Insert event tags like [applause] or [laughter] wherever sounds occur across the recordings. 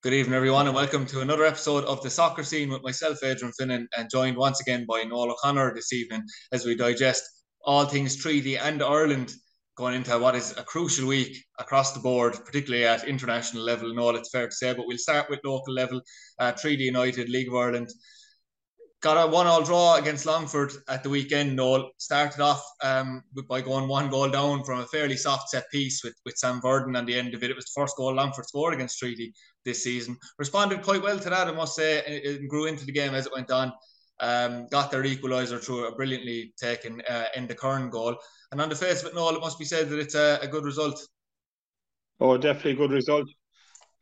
Good evening, everyone, and welcome to another episode of the Soccer Scene with myself, Adrian Finnan, and joined once again by Noel O'Connor this evening as we digest all things treaty and Ireland going into what is a crucial week across the board, particularly at international level. Noel, it's fair to say, but we'll start with local level. Uh, treaty United, League of Ireland, got a one-all draw against Longford at the weekend. Noel started off um, by going one goal down from a fairly soft set piece with, with Sam Verdon on the end of it. It was the first goal Longford scored against Treaty this season. Responded quite well to that, I must say, and grew into the game as it went on. Um, got their equaliser through a brilliantly taken uh, Enda Curran goal. And on the face of it, Noel, it must be said that it's a, a good result. Oh, definitely a good result.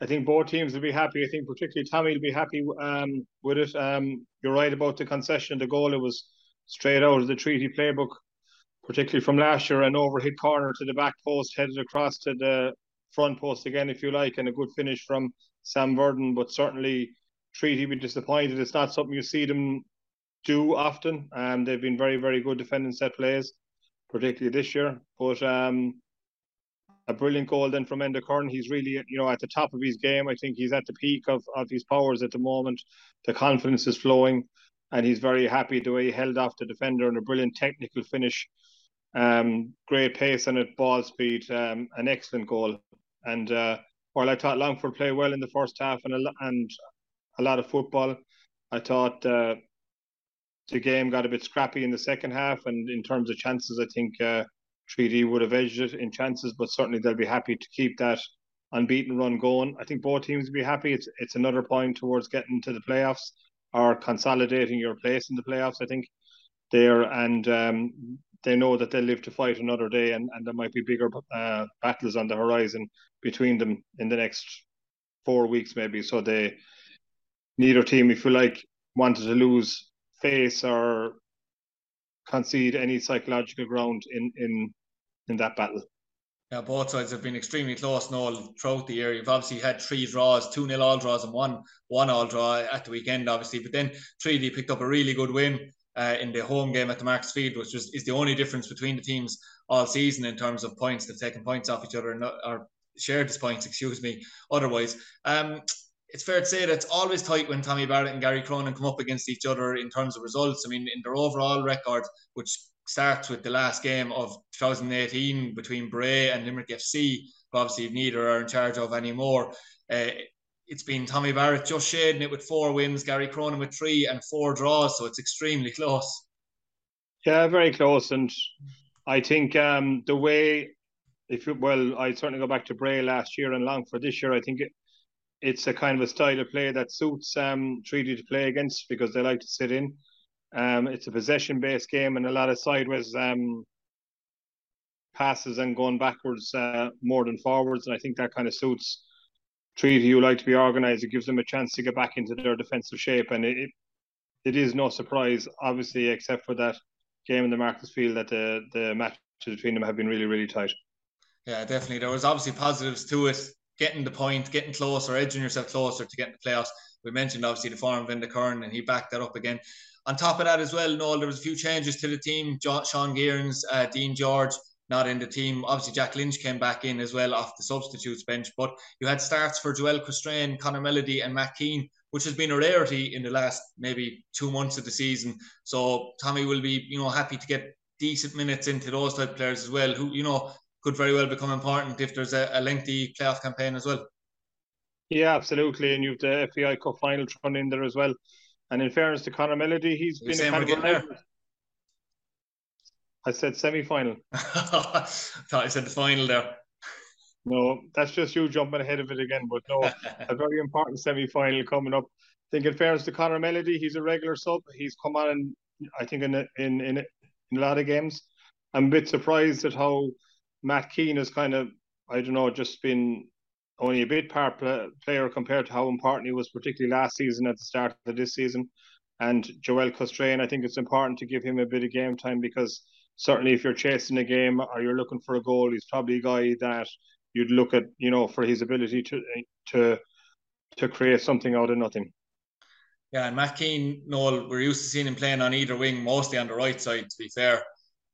I think both teams will be happy. I think particularly Tommy will be happy um, with it. Um, you're right about the concession. The goal it was straight out of the treaty playbook, particularly from last year, an overhit corner to the back post, headed across to the front post again, if you like, and a good finish from Sam Verdon. But certainly, treaty be disappointed. It's not something you see them do often. Um, they've been very, very good defending set plays, particularly this year. But um, a brilliant goal then from Enda Curran. He's really, you know, at the top of his game. I think he's at the peak of, of his powers at the moment. The confidence is flowing, and he's very happy the way he held off the defender and a brilliant technical finish. Um, great pace and at ball speed. Um, an excellent goal. And uh, while I thought Longford played well in the first half and a, and a lot of football, I thought uh, the game got a bit scrappy in the second half. And in terms of chances, I think. Uh, Treaty would have edged it in chances, but certainly they'll be happy to keep that unbeaten run going. I think both teams will be happy. It's it's another point towards getting to the playoffs or consolidating your place in the playoffs. I think there and um, they know that they'll live to fight another day, and, and there might be bigger uh, battles on the horizon between them in the next four weeks, maybe. So they neither team, if you like, wanted to lose face or concede any psychological ground in in in that battle. Yeah, both sides have been extremely close now throughout the year. You've obviously had three draws, two nil all draws, and one one all draw at the weekend, obviously. But then Treaty picked up a really good win uh, in the home game at the Markets Field, which was, is the only difference between the teams all season in terms of points. They've taken points off each other and or shared these points, excuse me. Otherwise, um, it's fair to say that it's always tight when Tommy Barrett and Gary Cronin come up against each other in terms of results. I mean, in their overall record, which starts with the last game of 2018 between Bray and Limerick FC, who obviously neither are in charge of anymore. Uh, it's been Tommy Barrett just shading it with four wins, Gary Cronin with three and four draws, so it's extremely close. Yeah, very close, and I think um, the way, if you, well, I certainly go back to Bray last year and Longford this year. I think it, it's a kind of a style of play that suits um, Treaty to play against because they like to sit in. Um, it's a possession based game and a lot of sideways um, passes and going backwards uh, more than forwards. And I think that kind of suits Treaty who like to be organised. It gives them a chance to get back into their defensive shape. And it, it is no surprise, obviously, except for that game in the Markets Field, that the, the matches between them have been really, really tight. Yeah, definitely. There was obviously positives to it getting the point, getting closer, edging yourself closer to getting the playoffs. We mentioned obviously the form of Curran, and he backed that up again. On top of that as well, Noel, there was a few changes to the team. Sean Gearns, uh, Dean George, not in the team. Obviously, Jack Lynch came back in as well off the substitutes bench. But you had starts for Joel Coustrain, Connor Melody, and Matt Keane, which has been a rarity in the last maybe two months of the season. So Tommy will be, you know, happy to get decent minutes into those type players as well, who you know could very well become important if there's a, a lengthy playoff campaign as well. Yeah, absolutely. And you've the FAI Cup final thrown in there as well. And in fairness to Connor Melody, he's You're been kind of there. I said semi final. [laughs] thought I said the final there. No, that's just you jumping ahead of it again. But no, [laughs] a very important semi final coming up. I think in fairness to Connor Melody, he's a regular sub. He's come on, in, I think, in, in, in, in a lot of games. I'm a bit surprised at how Matt Keane has kind of, I don't know, just been only a bit part player compared to how important he was, particularly last season at the start of this season. And Joel Coustrain, I think it's important to give him a bit of game time because certainly if you're chasing a game or you're looking for a goal, he's probably a guy that you'd look at, you know, for his ability to to to create something out of nothing. Yeah, and Matt Keane, Noel, we're used to seeing him playing on either wing, mostly on the right side, to be fair.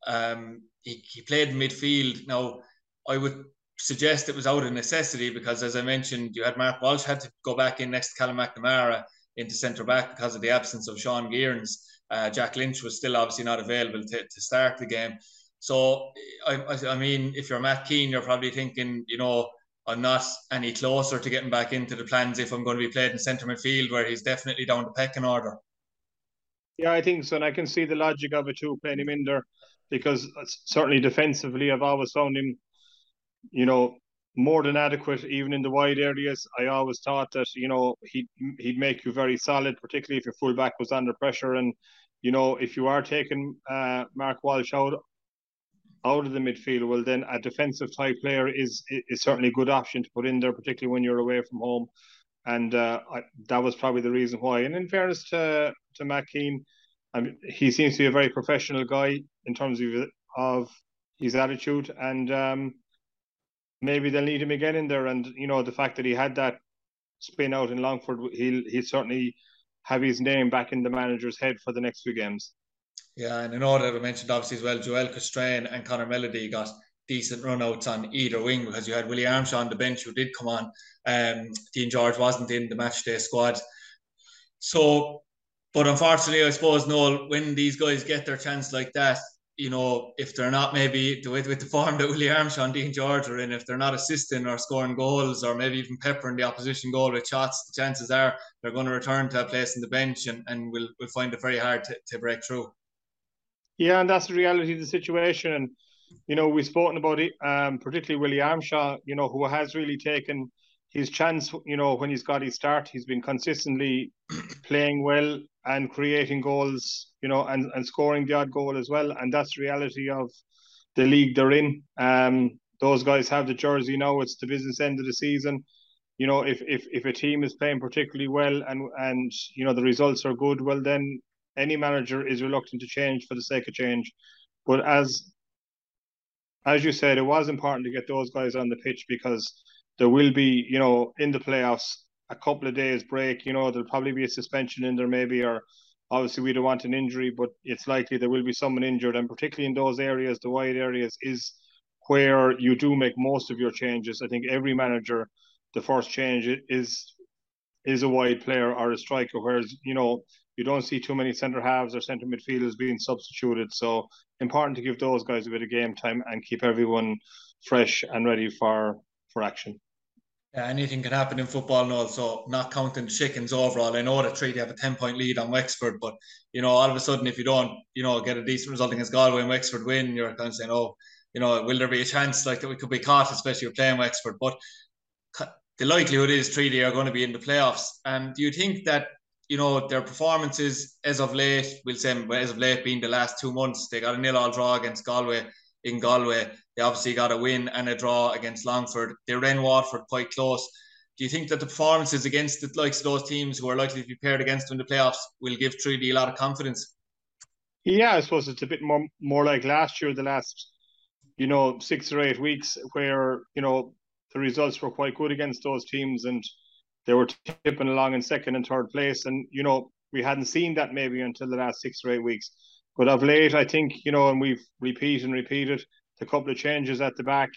Um, he, he played midfield. Now, I would suggest it was out of necessity because, as I mentioned, you had Mark Walsh had to go back in next to Callum McNamara into centre back because of the absence of Sean Gearns. Uh, Jack Lynch was still obviously not available to, to start the game. So, I, I mean, if you're Matt Keane, you're probably thinking, you know, I'm not any closer to getting back into the plans if I'm going to be played in centre midfield, where he's definitely down the pecking order. Yeah, I think so, and I can see the logic of it too, playing him in there, because certainly defensively, I've always found him, you know, more than adequate, even in the wide areas. I always thought that you know he'd he'd make you very solid, particularly if your fullback was under pressure, and you know if you are taking uh, Mark Walsh out out of the midfield, well then a defensive type player is is certainly a good option to put in there, particularly when you're away from home. And uh, I, that was probably the reason why. And in fairness to to Matt I mean, he seems to be a very professional guy in terms of of his attitude, and um, maybe they'll need him again in there. And you know, the fact that he had that spin out in Longford, he'll he'll certainly have his name back in the manager's head for the next few games. Yeah, and in order I mentioned obviously as well, Joel Coustrain and Connor Melody got decent runouts on either wing because you had Willie Armstrong on the bench who did come on. Um, Dean George wasn't in the match day squad. So, but unfortunately, I suppose, Noel, when these guys get their chance like that, you know, if they're not maybe with, with the form that Willie Armstrong, Dean George are in, if they're not assisting or scoring goals or maybe even peppering the opposition goal with shots, the chances are they're going to return to a place in the bench and, and we'll, we'll find it very hard to, to break through. Yeah, and that's the reality of the situation. And, you know, we've spoken about it, um, particularly Willie Armstrong, you know, who has really taken his chance, you know, when he's got his start, he's been consistently [clears throat] playing well and creating goals, you know, and, and scoring the odd goal as well. And that's the reality of the league they're in. Um, those guys have the jersey now. It's the business end of the season. You know, if, if, if a team is playing particularly well and and you know the results are good, well then any manager is reluctant to change for the sake of change. But as as you said, it was important to get those guys on the pitch because there will be, you know, in the playoffs a couple of days break. You know, there'll probably be a suspension in there, maybe, or obviously we don't want an injury, but it's likely there will be someone injured, and particularly in those areas, the wide areas is where you do make most of your changes. I think every manager, the first change is is a wide player or a striker, whereas you know you don't see too many centre halves or centre midfielders being substituted. So important to give those guys a bit of game time and keep everyone fresh and ready for for action. Yeah, anything can happen in football and also not counting the chickens overall. I know that Treaty have a 10 point lead on Wexford, but you know, all of a sudden if you don't, you know, get a decent result against Galway and Wexford win, you're kind of saying, Oh, you know, will there be a chance like that we could be caught, especially playing Wexford? But the likelihood is Treaty are going to be in the playoffs. And do you think that you know, their performances as of late, we'll say as of late being the last two months, they got a nil all draw against Galway in Galway. They obviously got a win and a draw against Longford. They ran Waterford quite close. Do you think that the performances against the likes of those teams who are likely to be paired against them in the playoffs will give Treaty a lot of confidence? Yeah, I suppose it's a bit more more like last year, the last, you know, six or eight weeks where, you know, the results were quite good against those teams and they were tipping along in second and third place. And, you know, we hadn't seen that maybe until the last six or eight weeks. But of late, I think, you know, and we've repeated and repeated the couple of changes at the back,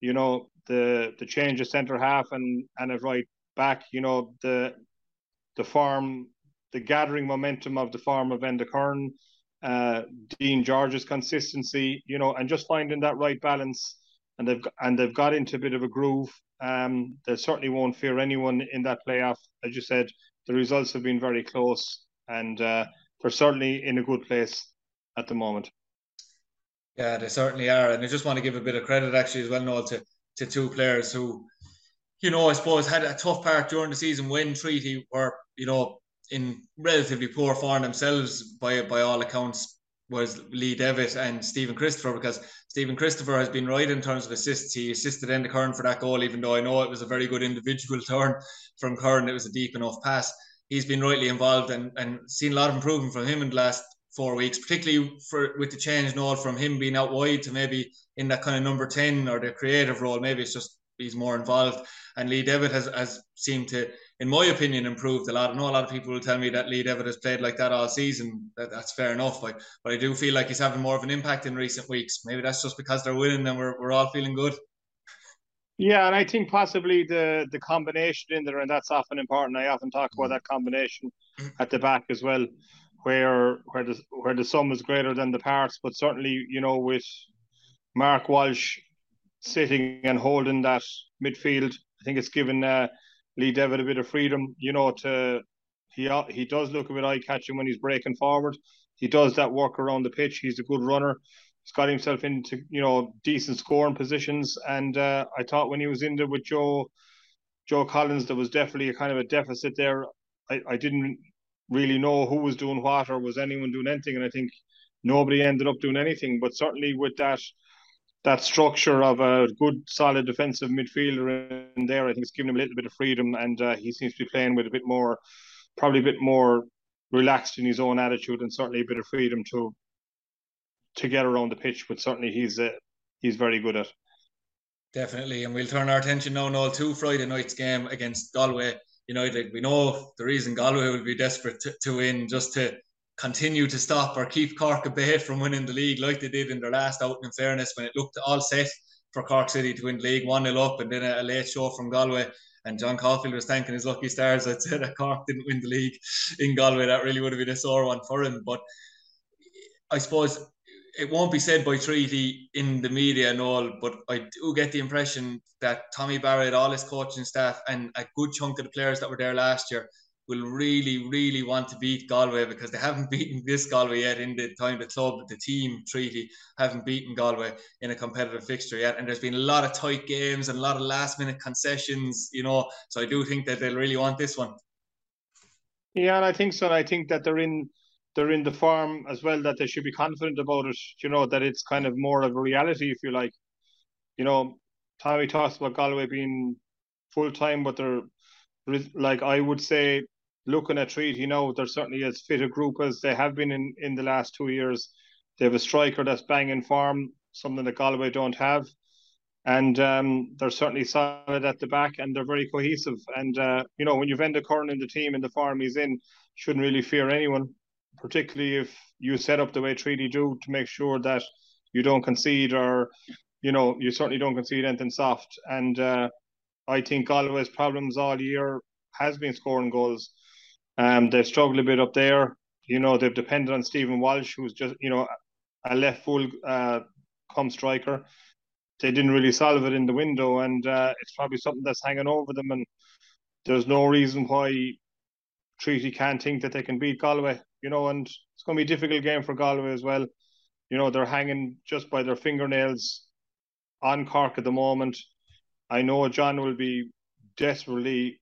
you know, the the change of centre half and and at right back, you know, the the form, the gathering momentum of the form of Enda Curran, uh, Dean George's consistency, you know, and just finding that right balance. And they've and they've got into a bit of a groove um, they certainly won't fear anyone in that playoff. As you said, the results have been very close, and uh, they're certainly in a good place at the moment. Yeah, they certainly are, and I just want to give a bit of credit actually as well, Noel, to to two players who, you know, I suppose had a tough part during the season when Treaty were, you know, in relatively poor form themselves by by all accounts was Lee Devitt and Stephen Christopher because Stephen Christopher has been right in terms of assists. He assisted Enda Curran for that goal, even though I know it was a very good individual turn from Curran. It was a deep enough pass. He's been rightly involved and, and seen a lot of improvement from him in the last four weeks, particularly for with the change Noel from him being out wide to maybe in that kind of number 10 or the creative role. Maybe it's just he's more involved. And Lee Devitt has, has seemed to in my opinion, improved a lot. I know a lot of people will tell me that Lee Devitt has played like that all season. That, that's fair enough. But, but I do feel like he's having more of an impact in recent weeks. Maybe that's just because they're winning and we're, we're all feeling good. Yeah, and I think possibly the the combination in there, and that's often important. I often talk about that combination at the back as well, where where the where the sum is greater than the parts. But certainly, you know, with Mark Walsh sitting and holding that midfield, I think it's given uh, Lee Devitt a bit of freedom. You know, to he he does look a bit eye catching when he's breaking forward. He does that work around the pitch. He's a good runner he's got himself into you know decent scoring positions. And uh, I thought when he was in there with Joe Joe Collins, there was definitely a kind of a deficit there. I, I didn't really know who was doing what or was anyone doing anything, and I think nobody ended up doing anything. But certainly with that that structure of a good solid defensive midfielder in there, I think it's given him a little bit of freedom, and uh, he seems to be playing with a bit more, probably a bit more relaxed in his own attitude, and certainly a bit of freedom to to get around the pitch, but certainly he's uh, he's very good at. Definitely, and we'll turn our attention now all to Friday night's game against Galway United. We know the reason Galway will be desperate to, to win, just to continue to stop or keep Cork at bay from winning the league, like they did in their last outing. In fairness, when it looked all set for Cork City to win the league, one 0 up, and then a, a late show from Galway. And John Caulfield was thanking his lucky stars. I'd say that Cork didn't win the league in Galway. That really would have been a sore one for him. But I suppose it won't be said by treaty in the media and all, but I do get the impression that Tommy Barrett, all his coaching staff, and a good chunk of the players that were there last year will really, really want to beat Galway because they [laughs] haven't beaten this Galway yet in the time the club, the team treaty haven't beaten Galway in a competitive fixture yet. And there's been a lot of tight games and a lot of last minute concessions, you know. So I do think that they'll really want this one. Yeah, and I think so. And I think that they're in they're in the form as well that they should be confident about it. You know that it's kind of more of a reality, if you like. You know, Tommy talks about Galway being full time, but they're like I would say, looking at Treaty now, they're certainly as fit a group as they have been in in the last two years. They have a striker that's banging form, something that Galway don't have, and um, they're certainly solid at the back, and they're very cohesive. And uh, you know, when you've Enda Curran in the team in the form he's in, shouldn't really fear anyone particularly if you set up the way Treaty do to make sure that you don't concede or, you know, you certainly don't concede anything soft. And uh, I think Galway's problems all year has been scoring goals. Um, they've struggled a bit up there. You know, they've depended on Stephen Walsh, who's just, you know, a left full uh, come striker. They didn't really solve it in the window, and uh, it's probably something that's hanging over them. And there's no reason why Treaty can't think that they can beat Galway you know, and it's going to be a difficult game for Galway as well. You know, they're hanging just by their fingernails on Cork at the moment. I know John will be desperately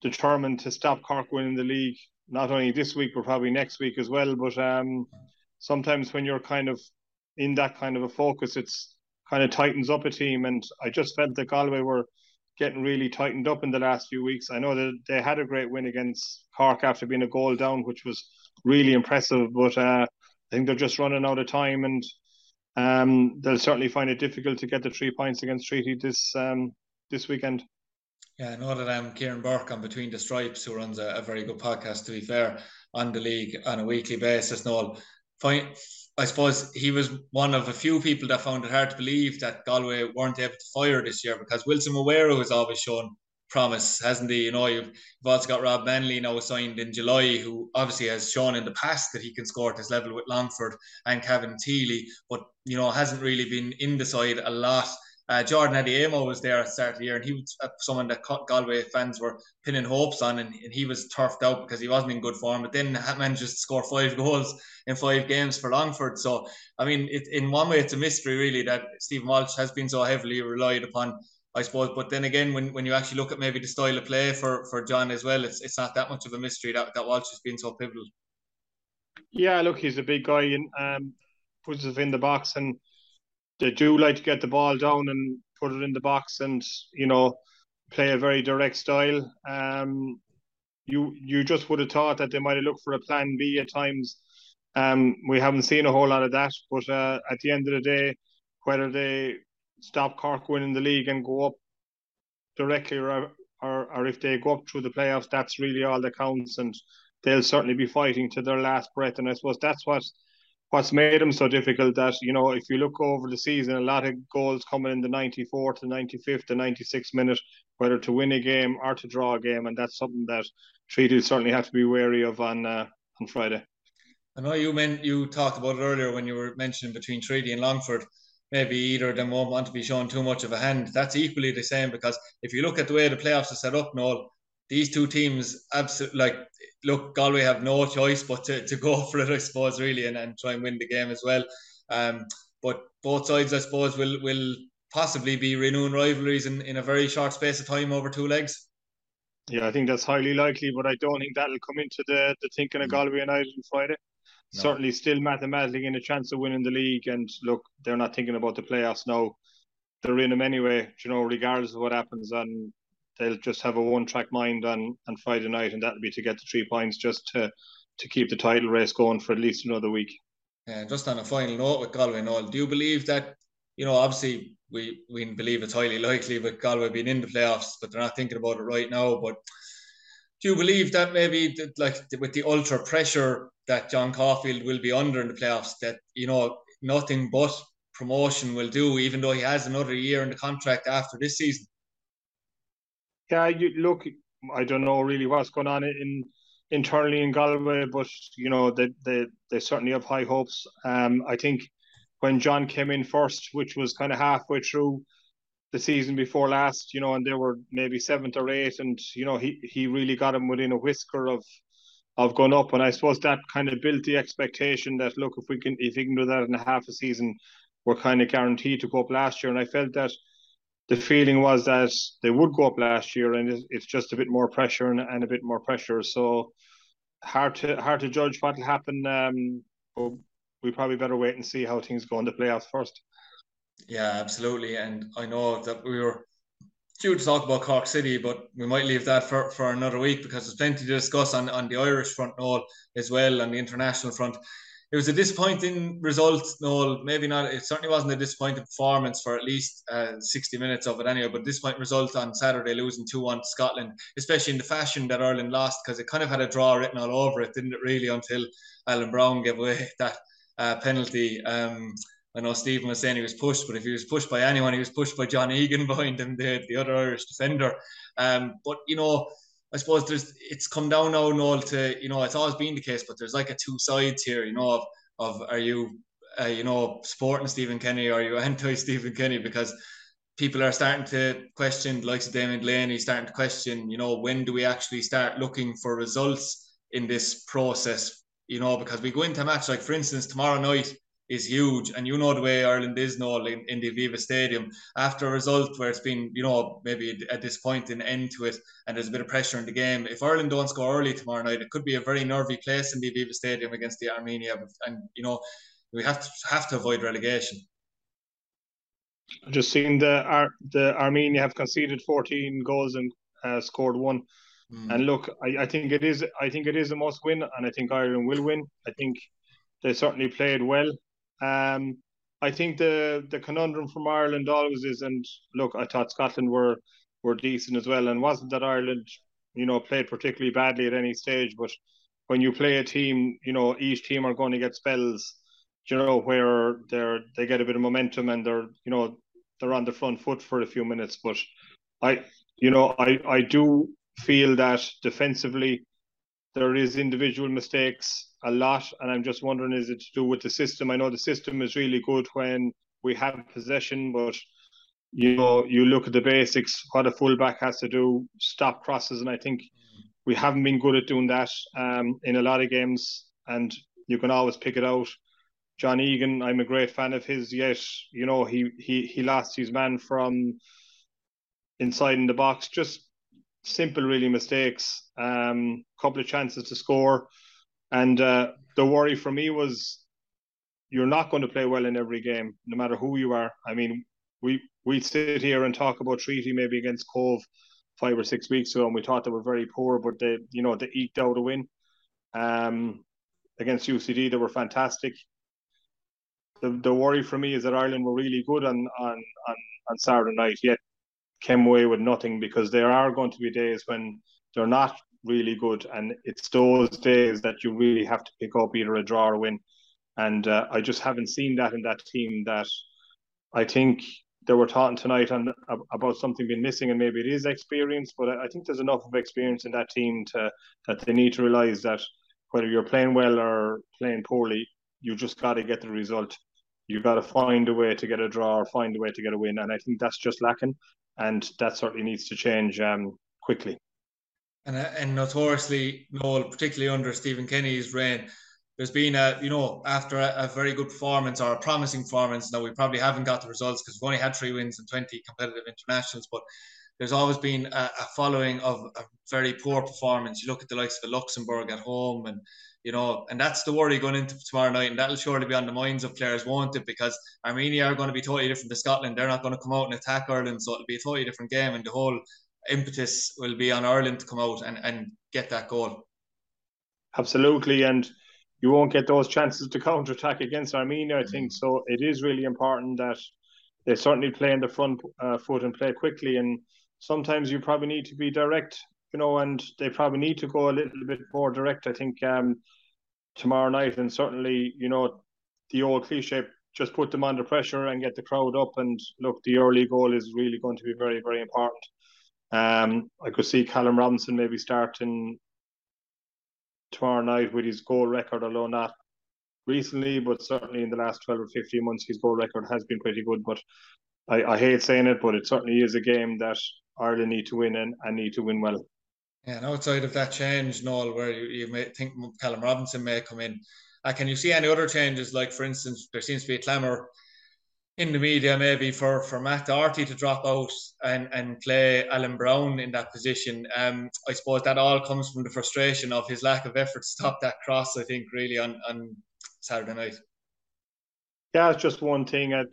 determined to stop Cork winning the league, not only this week, but probably next week as well. But um, sometimes when you're kind of in that kind of a focus, it's kind of tightens up a team. And I just felt that Galway were getting really tightened up in the last few weeks. I know that they had a great win against Cork after being a goal down, which was really impressive. But uh, I think they're just running out of time, and um, they'll certainly find it difficult to get the three points against Treaty this um, this weekend. Yeah, I know that I'm um, Kieran Burke on Between the Stripes, who runs a, a, very good podcast, to be fair, on the league on a weekly basis. No, fine I suppose he was one of a few people that found it hard to believe that Galway weren't able to fire this year because Wilson Waweru has always shown promise, hasn't he? You know, you've, you've also got Rob Manley now signed in July, who obviously has shown in the past that he can score at this level with Longford and Cabinteely, but you know hasn't really been in the side a lot. Uh, Jordan Adeyemo was there at the start of the year, and he was uh, someone that Galway fans were pinning hopes on, and, and, he was turfed out because he wasn't in good form. But then managed to score five [laughs] goals in five games for Longford. So, I mean, it, in one way, it's a mystery really that Stephen Walsh has been so heavily relied upon. I suppose, but then again, when, when you actually look at maybe the style of play for, for John as well, it's it's not that much of a mystery that, that Walsh has been so pivotal. Yeah, look, he's a big guy and um, puts it in the box and they do like to get the ball down and put it in the box and you know play a very direct style. Um, you you just would have thought that they might have looked for a plan B at times. Um, we haven't seen a whole lot of that, but uh, at the end of the day, whether they stop Cork winning the league and go up directly, or or, or if they go up through the playoffs, that's really all that counts, and they'll certainly be fighting to their last breath. And I suppose that's what what's made them so difficult that you know if you look over the season, a lot of goals coming in the 94th, the 95th, the 96th minute, whether to win a game or to draw a game, and that's something that Treaty certainly have to be wary of on uh, on Friday. I know you meant you talked about it earlier when you were mentioning between Treaty and Longford. Maybe either of them won't want to be shown too much of a hand. That's equally the same because if you look at the way the playoffs are set up, Noel, these two teams absolutely like look Galway have no choice but to, to go [laughs] for it I suppose really and, and try and win the game as well um, but both sides I suppose will will possibly be renewing rivalries in, in a very short space of time over two legs yeah I think that's highly likely but I don't think that'll come into the, the thinking of mm. Galway United on Friday no. certainly still mathematically in a chance of winning the league and look they're not thinking about the playoffs now they're in them anyway you know regardless of what happens and they'll just have a one track mind on on Friday night, and that'll be to get the three points just to to keep the title race going for at least another week. Yeah, just on a final note with Galway and all, do you believe that you know obviously we we believe it's highly likely with Galway being in the playoffs, but they're not thinking about it right now. But do you believe that maybe that, like with the ultra pressure that John Caulfield will be under in the playoffs, that you know nothing but promotion will do, even though he has another year in the contract after this season? Yeah, you look. I don't know really what's going on in internally in Galway, but you know they they, they certainly have high hopes. Um, I think when John came in first, which was kind of halfway through the season before last, you know, and they were maybe seventh or eighth, and you know he he really got him within a whisker of of going up, and I suppose that kind of built the expectation that look if we can if we can do that in a half a season, we're kind of guaranteed to go up last year, and I felt that the feeling was that they would go up last year, and it's just a bit more pressure and, and a bit more pressure. So hard to hard to judge what will happen. Um, but we probably better wait and see how things go in the playoffs first. Yeah, absolutely. And I know that we were due to talk about Cork City, but we might leave that for, for another week because there's plenty to discuss on, on the Irish front, and all as well, on the international front it was a disappointing result. No, maybe not. It certainly wasn't a disappointing performance for at least uh, 60 minutes of it anyway. But disappointing result on Saturday, losing 2 1 to Scotland, especially in the fashion that Ireland lost, because it kind of had a draw written all over it, didn't it, really, until Alan Browne gave away [laughs] that uh, penalty. Um, I know Stephen was saying he was pushed, but if he was pushed by anyone, he was pushed by John Egan [laughs] behind him, the, the other Irish defender. Um, but, you know, I suppose there's it's come down now, Noel, to you know it's always been the case, but there's like a two sides here, you know, of of are you uh, you know supporting Stephen Kenny or are you [laughs] anti Stephen Kenny because people are starting to question the likes of Damien Delaney, starting to question, you know, when do we actually start looking for results in this process? You know, because we go into a match like, for instance, tomorrow night, is huge. And you know the way Ireland is now in, in the Aviva Stadium. After a result where it's been, you know, maybe at this point an end to it and there's a bit of pressure in the game, if Ireland don't score early tomorrow night, it could be a very nervy place in the Aviva Stadium against the Armenia. And, you know, we have to have to avoid relegation. I've just seen the Ar- the Armenia have conceded 14 goals and uh, scored one. Mm. And look, I, I think it is I think it is a must win, and I think Ireland will win. I think they certainly played well. Um, I think the the conundrum from Ireland always is, and look, I thought Scotland were were decent as well, and wasn't that Ireland, you know, played particularly badly at any stage. But when you play a team, you know, each team are going to get spells, you know, where they're they get a bit of momentum and they're, you know, they're on the front foot for a few minutes. But I, you know, I I do feel that defensively there is individual mistakes a lot, and I'm just wondering is it to do with the system? I know the system is really good when we have possession, but you know, you look at the basics, what a fullback has to do, stop crosses, and I think we haven't been good at doing that um, in a lot of games, and you can always pick it out. John Egan, I'm a great fan of his. Yet, you know, he he he lost his man from inside in the box. Just simple, really mistakes. Um, couple of chances to score, and uh, the worry for me was you're not going to play well in every game, no matter who you are. I mean, we we sit here and talk about treaty maybe against Cobh five or six weeks ago, and we thought they were very poor, but they you know they eked out a win. Um, against UCD, they were fantastic. The, the worry for me is that Ireland were really good on on on, on Saturday night, yet came away with nothing because there are going to be days when they're not really good, and it's those days that you really have to pick up either a draw or win. And uh, I just haven't seen that in that team. That I think they were talking tonight on about something being missing, and maybe it is experience. But I think there's enough of experience in that team to that they need to realize that whether you're playing well or playing poorly, you just got to get the result. You got to find a way to get a draw or find a way to get a win, and I think that's just lacking, and that certainly needs to change um, quickly. And and notoriously, Noel, particularly under Stephen Kenny's reign, there's been a you know after a, a, very good performance or a promising performance. Now we probably haven't got the results because we've only had three wins and 20 competitive internationals, but there's always been a, a, following of a very poor performance. You look at the likes of Luxembourg at home, and you know, and that's the worry going into tomorrow night, and that'll surely be on the minds of players, won't it? Because Armenia are going to be totally different to Scotland. They're not going to come out and attack Ireland, so it'll be a totally different game, and the whole impetus will be on Ireland to come out and, and get that goal. Absolutely, and you won't get those chances to counter attack against Armenia. I think so. It is really important that they certainly play in the front uh, foot and play quickly. And sometimes you probably need to be direct, you know, and they probably need to go a little bit more direct. I think um, tomorrow night, and certainly, you know, the old cliche, just put them under pressure and get the crowd up. And look, the early goal is really going to be very, very important. Um, I could see Callum Robinson maybe starting tomorrow night with his goal record, although not recently, but certainly in the last 12 or 15 months, his goal record has been pretty good. But I, I hate saying it, but it certainly is a game that Ireland need to win and, and need to win well. And outside of that change, Noel, where you, you may think Callum Robinson may come in, uh, can you see any other changes? Like, for instance, there seems to be a clamour in the media maybe for, for Matt Doherty to drop out and, and play Alan Browne in that position. Um, I suppose that all comes from the frustration of his lack of effort to stop that cross, I think, really on, on Saturday night. Yeah, it's just one thing. Uh,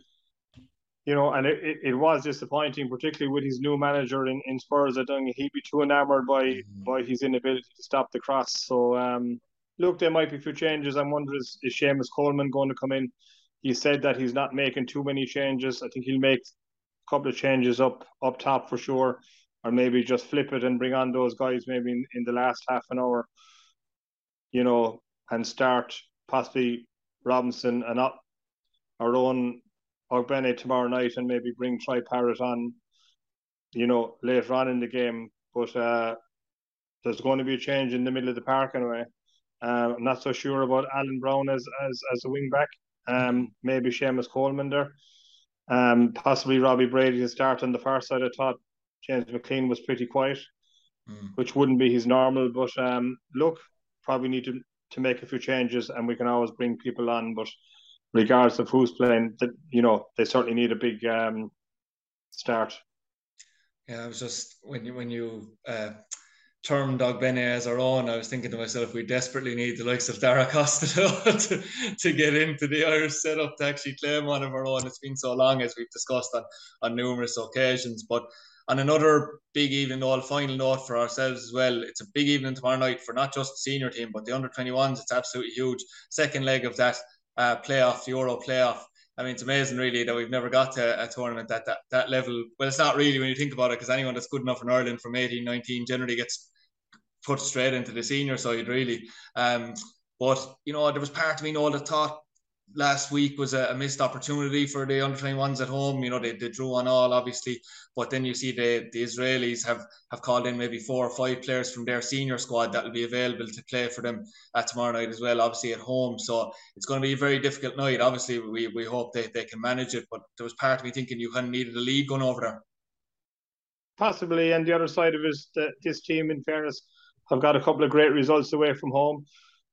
you know, and it, it, was disappointing, particularly with his new manager in, in Spurs. I think he'd be too enamored by mm-hmm. by his inability to stop the cross. So, um, look, there might be a few changes. I'm wondering is, is Seamus Coleman going to come in? he said that he's not making too many changes. I think he'll make a couple of changes up up top for sure, or maybe just flip it and bring on those guys maybe in, in the last half an hour, you know, and start possibly Robinson and up our own Ogbene tomorrow night and maybe bring Troy Parrott on, you know, later on in the game. But uh, there's going to be a change in the middle of the park anyway. Uh, I'm not so sure about Alan Browne as as as a wing back. Um, maybe Seamus Coleman there. Um, possibly Robbie Brady to start on the far side. I thought James McClean was pretty quiet, mm. which wouldn't be his normal. But um, look, probably need to, to make a few changes, and we can always bring people on. But regardless of who's playing, that you know they certainly need a big um, start. Yeah, I was just when you when you uh, termed Ogbene as our own, I was thinking to myself, we desperately need the likes of Dara Costello [laughs] to, to get into the Irish setup to actually claim one of our own. It's been so long, as we've discussed on, on numerous occasions. But on another big evening, all final note for ourselves as well. It's a big evening tomorrow night for not just the senior team, but the under 21s. It's absolutely huge. Second leg of that uh, playoff, the Euro playoff. I mean, it's amazing, really, that we've never got to a tournament at that, that level. Well, it's not really when you think about it, because anyone that's good enough in Ireland from 18, 19 generally gets put straight into the senior side, really. Um, but you know, there was part of me, you know, that thought last week was a, a, missed opportunity for the under 21s at home. You know, they, they drew on all, obviously, but then you see the, the Israelis have, have called in maybe four or five players from their senior squad that will be available to play for them at tomorrow night as well, obviously at home. So it's going to be a very difficult night. Obviously, we, we hope they, they can manage it, but there was part of me thinking you kind of needed a lead going over there. Possibly, and the other side of it is that this team, in fairness, have got a couple of great results away from home.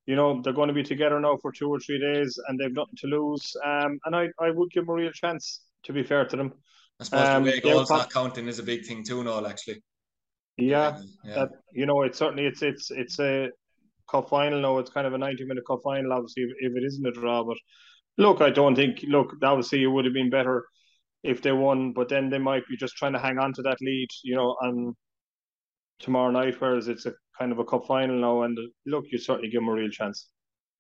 You know, they're going to be together now for two or three days and they've nothing to lose. Um, and I, I would give them a real chance, to be fair to them. I suppose um, the way goals not counting is a big thing too, Noel, actually. Yeah, yeah. That, you know, it's certainly it's it's it's a cup final now. It's kind of a ninety minute cup final, obviously, if, if it isn't a draw. But look, I don't think. Look, obviously, it would have been better if they won, but then they might be just trying to hang on to that lead, you know, on tomorrow night, whereas it's a kind of a cup final now. And look, you certainly give them a real chance.